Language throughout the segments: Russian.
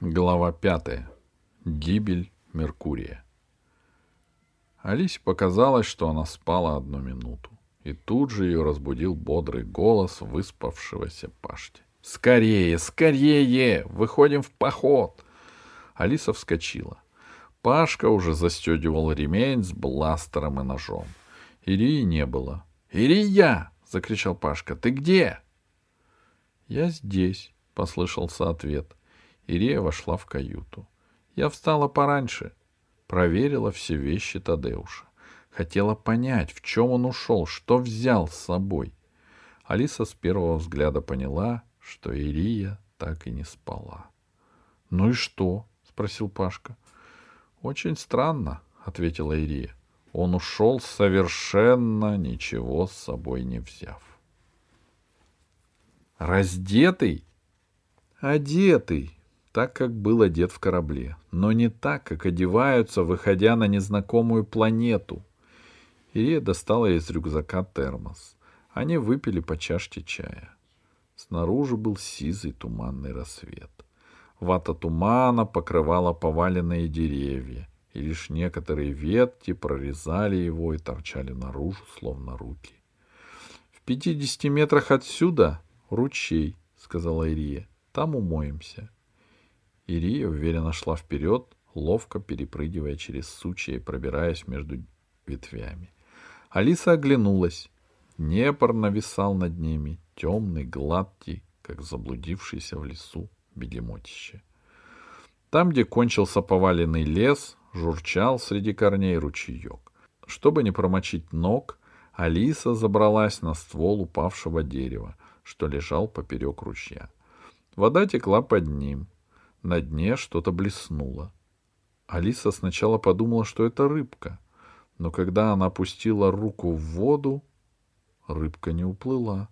Глава пятая. Гибель Меркурия. Алисе показалось, что она спала одну минуту. И тут же ее разбудил бодрый голос выспавшегося Пашти. «Скорее, скорее! Выходим в поход!» Алиса вскочила. Пашка уже застегивал ремень с бластером и ножом. Ирии не было. «Ирия!» — закричал Пашка. «Ты где?» «Я здесь», — послышался ответ. Ирия вошла в каюту. Я встала пораньше, проверила все вещи Тадеуша. Хотела понять, в чем он ушел, что взял с собой. Алиса с первого взгляда поняла, что Ирия так и не спала. — Ну и что? — спросил Пашка. — Очень странно, — ответила Ирия. Он ушел совершенно ничего с собой не взяв. Раздетый? Одетый, так, как был одет в корабле, но не так, как одеваются, выходя на незнакомую планету. Ирия достала из рюкзака термос. Они выпили по чашке чая. Снаружи был сизый туманный рассвет. Вата тумана покрывала поваленные деревья, и лишь некоторые ветки прорезали его и торчали наружу, словно руки. — В пятидесяти метрах отсюда ручей, — сказала Ирия. — Там умоемся. Ирия уверенно шла вперед, ловко перепрыгивая через сучья и пробираясь между ветвями. Алиса оглянулась. Днепр нависал над ними, темный, гладкий, как заблудившийся в лесу бегемотище. Там, где кончился поваленный лес, журчал среди корней ручеек. Чтобы не промочить ног, Алиса забралась на ствол упавшего дерева, что лежал поперек ручья. Вода текла под ним. На дне что-то блеснуло. Алиса сначала подумала, что это рыбка, но когда она опустила руку в воду, рыбка не уплыла.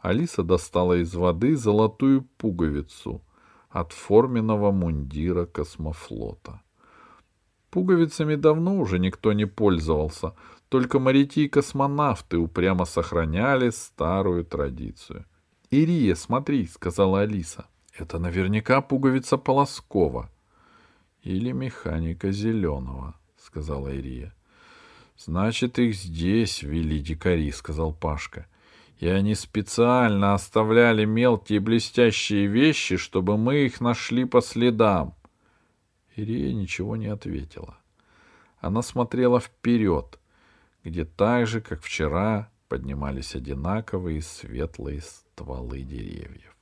Алиса достала из воды золотую пуговицу от форменного мундира космофлота. Пуговицами давно уже никто не пользовался, только моряки и космонавты упрямо сохраняли старую традицию. — Ирия, смотри, — сказала Алиса, — это наверняка пуговица Полоскова. — Или механика Зеленого, — сказала Ирия. — Значит, их здесь вели дикари, — сказал Пашка. И они специально оставляли мелкие блестящие вещи, чтобы мы их нашли по следам. Ирия ничего не ответила. Она смотрела вперед, где так же, как вчера, поднимались одинаковые светлые стволы деревьев.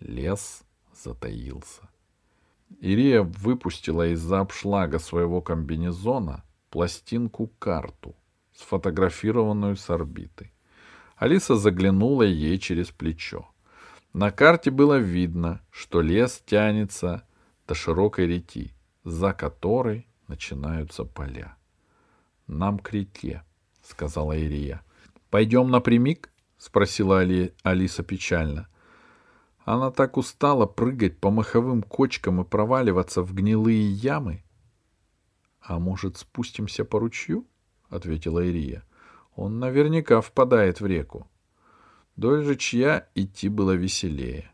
Лес затаился. Ирия выпустила из-за обшлага своего комбинезона пластинку-карту, сфотографированную с орбиты. Алиса заглянула ей через плечо. На карте было видно, что лес тянется до широкой реки, за которой начинаются поля. — Нам к реке, — сказала Ирия. — Пойдем напрямик? — спросила Али... Алиса печально. Она так устала прыгать по маховым кочкам и проваливаться в гнилые ямы. — А может, спустимся по ручью? — ответила Ирия. — Он наверняка впадает в реку. Вдоль ручья идти было веселее.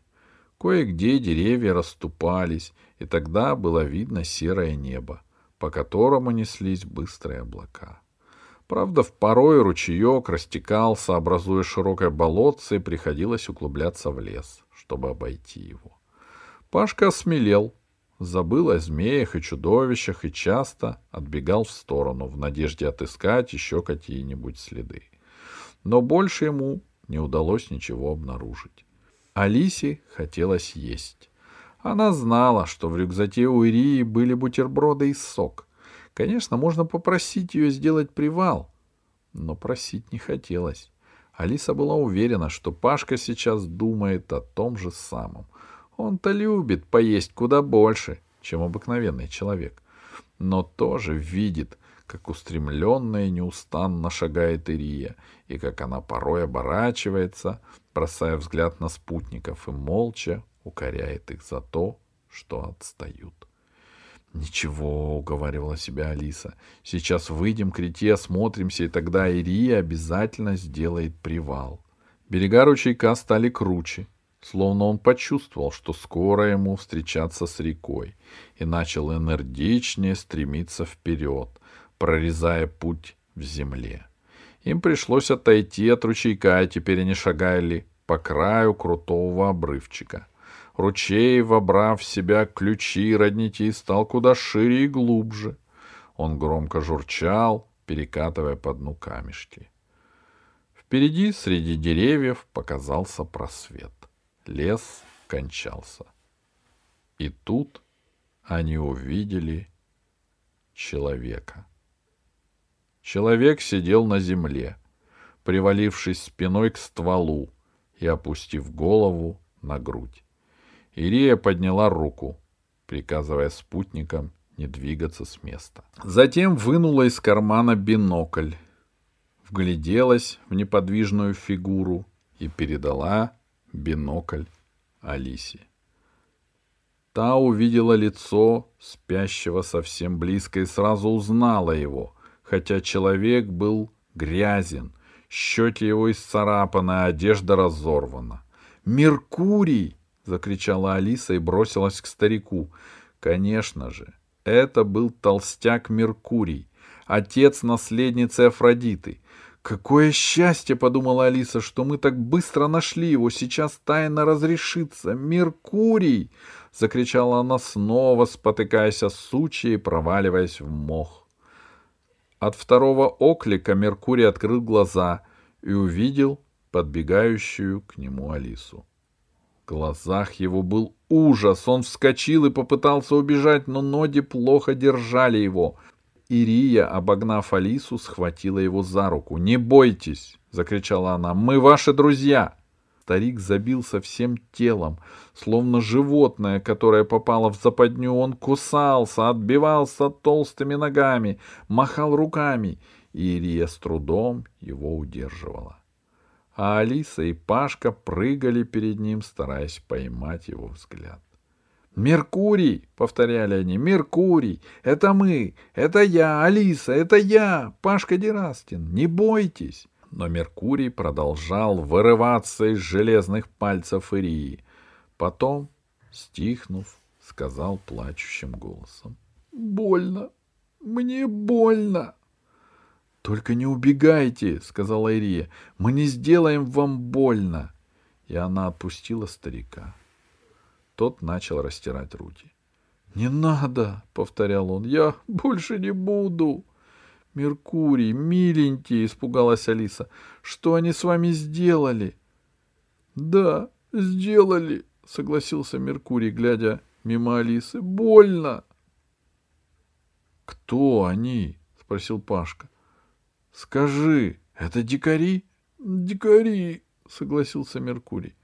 Кое-где деревья расступались, и тогда было видно серое небо, по которому неслись быстрые облака. Правда, в порой ручеек растекался, образуя широкое болотце, и приходилось углубляться в лес, чтобы обойти его. Пашка осмелел, забыл о змеях и чудовищах и часто отбегал в сторону в надежде отыскать еще какие-нибудь следы. Но больше ему не удалось ничего обнаружить. Алисе хотелось есть. Она знала, что в рюкзаке у Ирии были бутерброды и сок. Конечно, можно попросить ее сделать привал, но просить не хотелось. Алиса была уверена, что Пашка сейчас думает о том же самом. Он-то любит поесть куда больше, чем обыкновенный человек, но тоже видит, как устремленно и неустанно шагает Ирия, и как она порой оборачивается, бросая взгляд на спутников и молча укоряет их за то, что отстают. «Ничего», — уговаривала себя Алиса, — «сейчас выйдем к реке, осмотримся, и тогда Ирия обязательно сделает привал». Берега ручейка стали круче. словно он почувствовал, что скоро ему встречаться с рекой, и начал энергичнее стремиться вперед, прорезая путь в земле. Им пришлось отойти от ручейка, и теперь они шагали по краю крутого обрывчика. Ручей, вобрав в себя ключи родники, стал куда шире и глубже. Он громко журчал, перекатывая по дну камешки. Впереди, среди деревьев, показался просвет. Лес кончался. И тут они увидели человека. Человек сидел на земле, привалившись спиной к стволу и опустив голову на грудь. Ирия подняла руку, приказывая спутникам не двигаться с места. Затем вынула из кармана бинокль, вгляделась в неподвижную фигуру и передала бинокль Алисе. Та увидела лицо спящего совсем близко и сразу узнала его, хотя человек был грязен, щеки его исцарапаны, одежда разорвана. «Меркурий!» — закричала Алиса и бросилась к старику. Конечно же, это был толстяк Меркурий, отец наследницы Афродиты. «Какое счастье!» — подумала Алиса, — что мы так быстро нашли его. Сейчас тайна разрешится. «Меркурий!» — закричала она снова, спотыкаясь о сучье и проваливаясь в мох. От второго оклика Меркурий открыл глаза и увидел подбегающую к нему Алису. Глазах его был ужас. Он вскочил и попытался убежать, но ноги плохо держали его. Ирия, обогнав Алису, схватила его за руку. «Не бойтесь!» — закричала она. «Мы ваши друзья!» Старик забился всем телом, словно животное, которое попало в западню. Он кусался, отбивался толстыми ногами, махал руками, и Ирия с трудом его удерживала. А Алиса и Пашка прыгали перед ним, стараясь поймать его взгляд. «Меркурий!» — повторяли они. «Меркурий! Это мы! Это я! Алиса! Это я! Пашка Дерастин! Не бойтесь!» Но Меркурий продолжал вырываться из железных пальцев Ирии. Потом, стихнув, сказал плачущим голосом. «Больно! Мне больно!» «Только не убегайте!» — сказала Ирия. «Мы не сделаем вам больно!» И она отпустила старика. Тот начал растирать руки. «Не надо!» — повторял он. «Я больше не буду!» «Меркурий, миленький!» — испугалась Алиса. «Что они с вами сделали?» «Да, сделали!» — согласился Меркурий, глядя мимо Алисы. «Больно!» «Кто они?» — спросил Пашка. «Скажи, это дикари?» «Дикари!» — согласился Меркурий.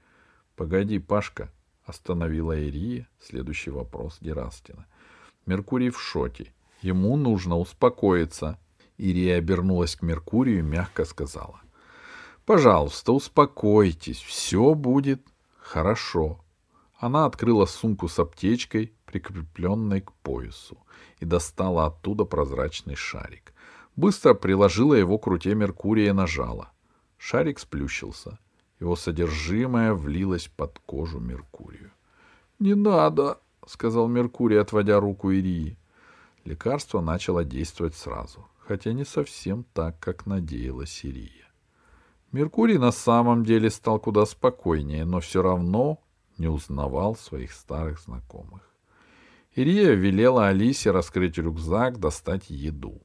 «Погоди, Пашка!» Остановила Ирия следующий вопрос Герастина. Меркурий в шоке. Ему нужно успокоиться. Ирия обернулась к Меркурию и мягко сказала. «Пожалуйста, успокойтесь, все будет хорошо». Она открыла сумку с аптечкой, прикрепленной к поясу, и достала оттуда прозрачный шарик. Быстро приложила его к руке Меркурия и нажала. Шарик сплющился — его содержимое влилось под кожу Меркурию. «Не надо!» — сказал Меркурий, отводя руку Ирии. Лекарство начало действовать сразу, хотя не совсем так, как надеялась Ирия. Меркурий на самом деле стал куда спокойнее, но все равно не узнавал своих старых знакомых. Ирия велела Алисе раскрыть рюкзак, достать еду.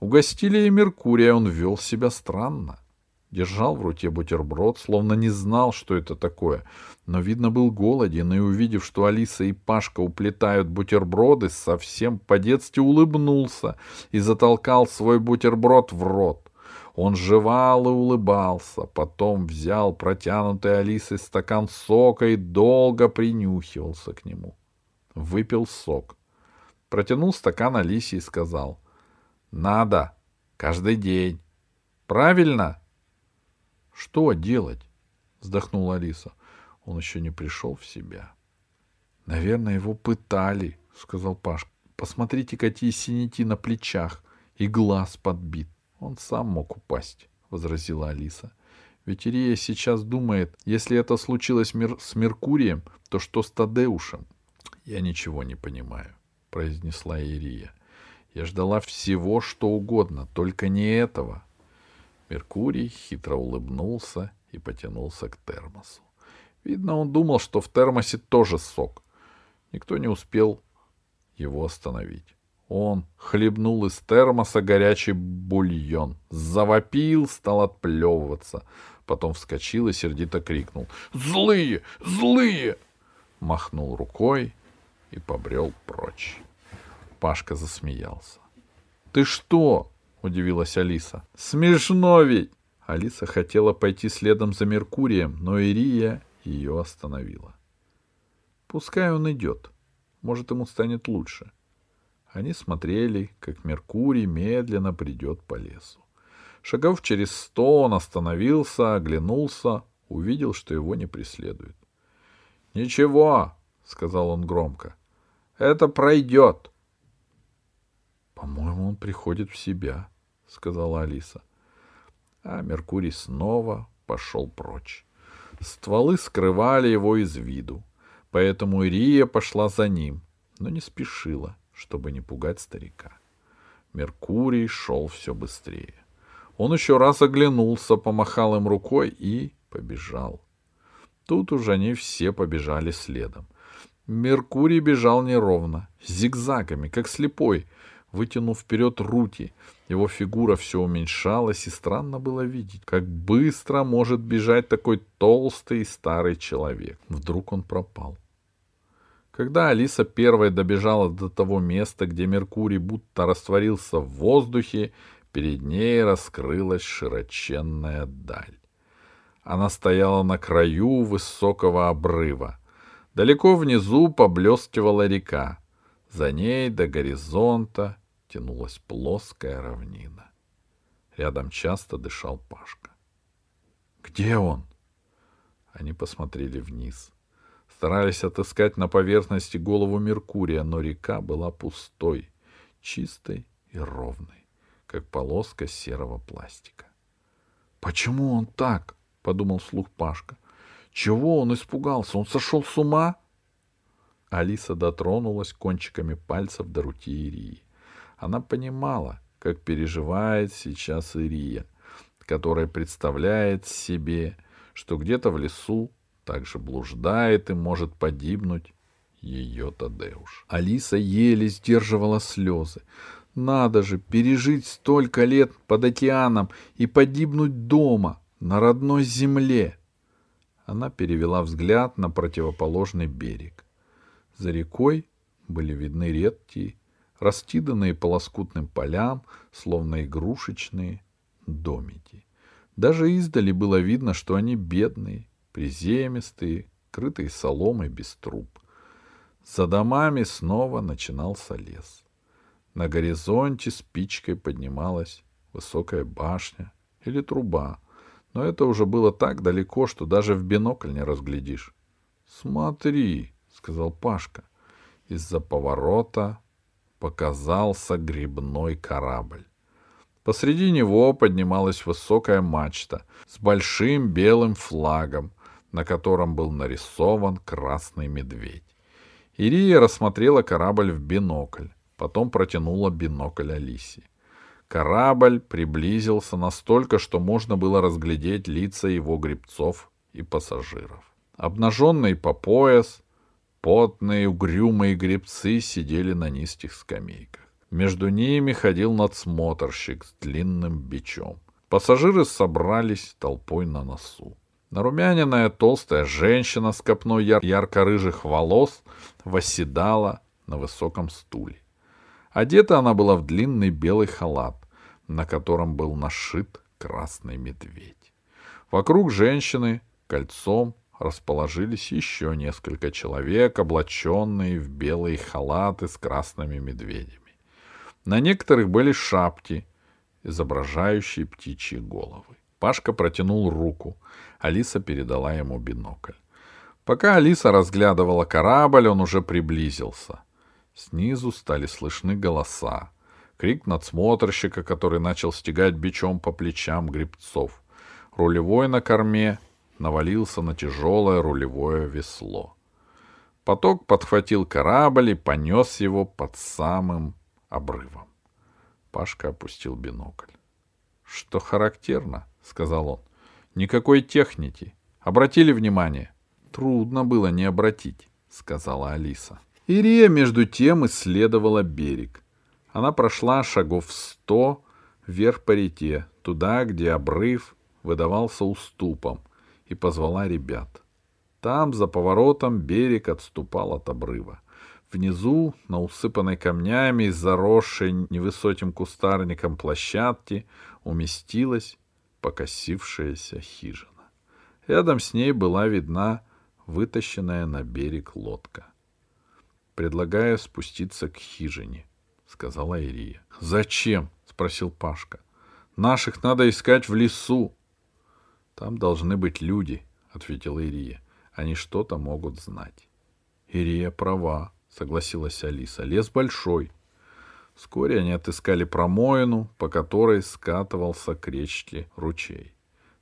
Угостили и Меркурия, он вел себя странно держал в руке бутерброд, словно не знал, что это такое, но, видно, был голоден, и, увидев, что Алиса и Пашка уплетают бутерброды, совсем по-детски улыбнулся и затолкал свой бутерброд в рот. Он жевал и улыбался, потом взял протянутый Алисой стакан сока и долго принюхивался к нему. Выпил сок. Протянул стакан Алисе и сказал, «Надо, каждый день. Правильно?» Что делать? Вздохнула Алиса. Он еще не пришел в себя. Наверное, его пытали, сказал Паш. Посмотрите, какие синяки на плечах и глаз подбит. Он сам мог упасть, возразила Алиса. Ведь Ирия сейчас думает, если это случилось мер... с Меркурием, то что с Тадеушем? Я ничего не понимаю, произнесла Ирия. Я ждала всего, что угодно, только не этого. Меркурий хитро улыбнулся и потянулся к термосу. Видно, он думал, что в термосе тоже сок. Никто не успел его остановить. Он хлебнул из термоса горячий бульон, завопил, стал отплевываться, потом вскочил и сердито крикнул «Злые! Злые!» Махнул рукой и побрел прочь. Пашка засмеялся. «Ты что?» — удивилась Алиса. «Смешно ведь!» Алиса хотела пойти следом за Меркурием, но Ирия ее остановила. «Пускай он идет. Может, ему станет лучше». Они смотрели, как Меркурий медленно придет по лесу. Шагав через сто, он остановился, оглянулся, увидел, что его не преследуют. — Ничего, — сказал он громко, — это пройдет. — По-моему, он приходит в себя, — сказала Алиса. А Меркурий снова пошел прочь. Стволы скрывали его из виду, поэтому Ирия пошла за ним, но не спешила, чтобы не пугать старика. Меркурий шел все быстрее. Он еще раз оглянулся, помахал им рукой и побежал. Тут уже они все побежали следом. Меркурий бежал неровно, зигзагами, как слепой, вытянув вперед руки. Его фигура все уменьшалась, и странно было видеть, как быстро может бежать такой толстый и старый человек. Вдруг он пропал. Когда Алиса первой добежала до того места, где Меркурий будто растворился в воздухе, перед ней раскрылась широченная даль. Она стояла на краю высокого обрыва. Далеко внизу поблескивала река. За ней до горизонта тянулась плоская равнина. Рядом часто дышал Пашка. «Где он?» Они посмотрели вниз. Старались отыскать на поверхности голову Меркурия, но река была пустой, чистой и ровной, как полоска серого пластика. «Почему он так?» — подумал вслух Пашка. «Чего он испугался? Он сошел с ума?» Алиса дотронулась кончиками пальцев до руки Ирии. Она понимала, как переживает сейчас Ирия, которая представляет себе, что где-то в лесу также блуждает и может погибнуть ее Тадеуш. Алиса еле сдерживала слезы. Надо же пережить столько лет под океаном и погибнуть дома, на родной земле. Она перевела взгляд на противоположный берег. За рекой были видны редкие, растиданные по лоскутным полям, словно игрушечные домики. Даже издали было видно, что они бедные, приземистые, крытые соломой без труб. За домами снова начинался лес. На горизонте спичкой поднималась высокая башня или труба, но это уже было так далеко, что даже в бинокль не разглядишь. «Смотри», — сказал Пашка. Из-за поворота показался грибной корабль. Посреди него поднималась высокая мачта с большим белым флагом, на котором был нарисован красный медведь. Ирия рассмотрела корабль в бинокль, потом протянула бинокль Алисе. Корабль приблизился настолько, что можно было разглядеть лица его гребцов и пассажиров. Обнаженные по пояс, потные угрюмые гребцы сидели на низких скамейках. Между ними ходил надсмотрщик с длинным бичом. Пассажиры собрались толпой на носу. Нарумяненная толстая женщина с копной яр- ярко-рыжих волос восседала на высоком стуле. Одета она была в длинный белый халат, на котором был нашит красный медведь. Вокруг женщины кольцом расположились еще несколько человек, облаченные в белые халаты с красными медведями. На некоторых были шапки, изображающие птичьи головы. Пашка протянул руку. Алиса передала ему бинокль. Пока Алиса разглядывала корабль, он уже приблизился. Снизу стали слышны голоса. Крик надсмотрщика, который начал стегать бичом по плечам грибцов. Рулевой на корме навалился на тяжелое рулевое весло. Поток подхватил корабль и понес его под самым обрывом. Пашка опустил бинокль. — Что характерно, — сказал он, — никакой техники. Обратили внимание? — Трудно было не обратить, — сказала Алиса. Ирия, между тем, исследовала берег. Она прошла шагов сто вверх по реке, туда, где обрыв выдавался уступом, и позвала ребят. Там, за поворотом, берег отступал от обрыва. Внизу, на усыпанной камнями и заросшей невысоким кустарником площадке, уместилась покосившаяся хижина. Рядом с ней была видна вытащенная на берег лодка. Предлагаю спуститься к хижине, — сказала Ирия. — Зачем? — спросил Пашка. — Наших надо искать в лесу. — Там должны быть люди, — ответила Ирия. — Они что-то могут знать. — Ирия права, — согласилась Алиса. — Лес большой. Вскоре они отыскали промоину, по которой скатывался к речке ручей.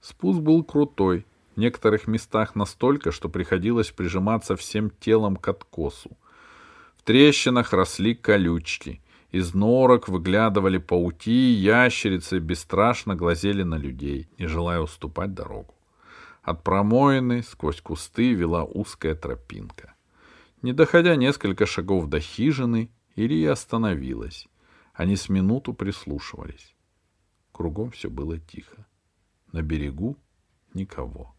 Спуск был крутой, в некоторых местах настолько, что приходилось прижиматься всем телом к откосу. В трещинах росли колючки. Из норок выглядывали пауки, ящерицы бесстрашно глазели на людей, не желая уступать дорогу. От промоины сквозь кусты вела узкая тропинка. Не доходя несколько шагов до хижины, Ирия остановилась. Они с минуту прислушивались. Кругом все было тихо. На берегу никого.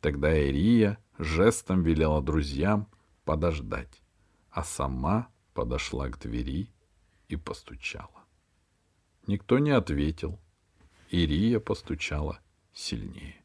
Тогда Ирия жестом велела друзьям подождать а сама подошла к двери и постучала. Никто не ответил. Ирия постучала сильнее.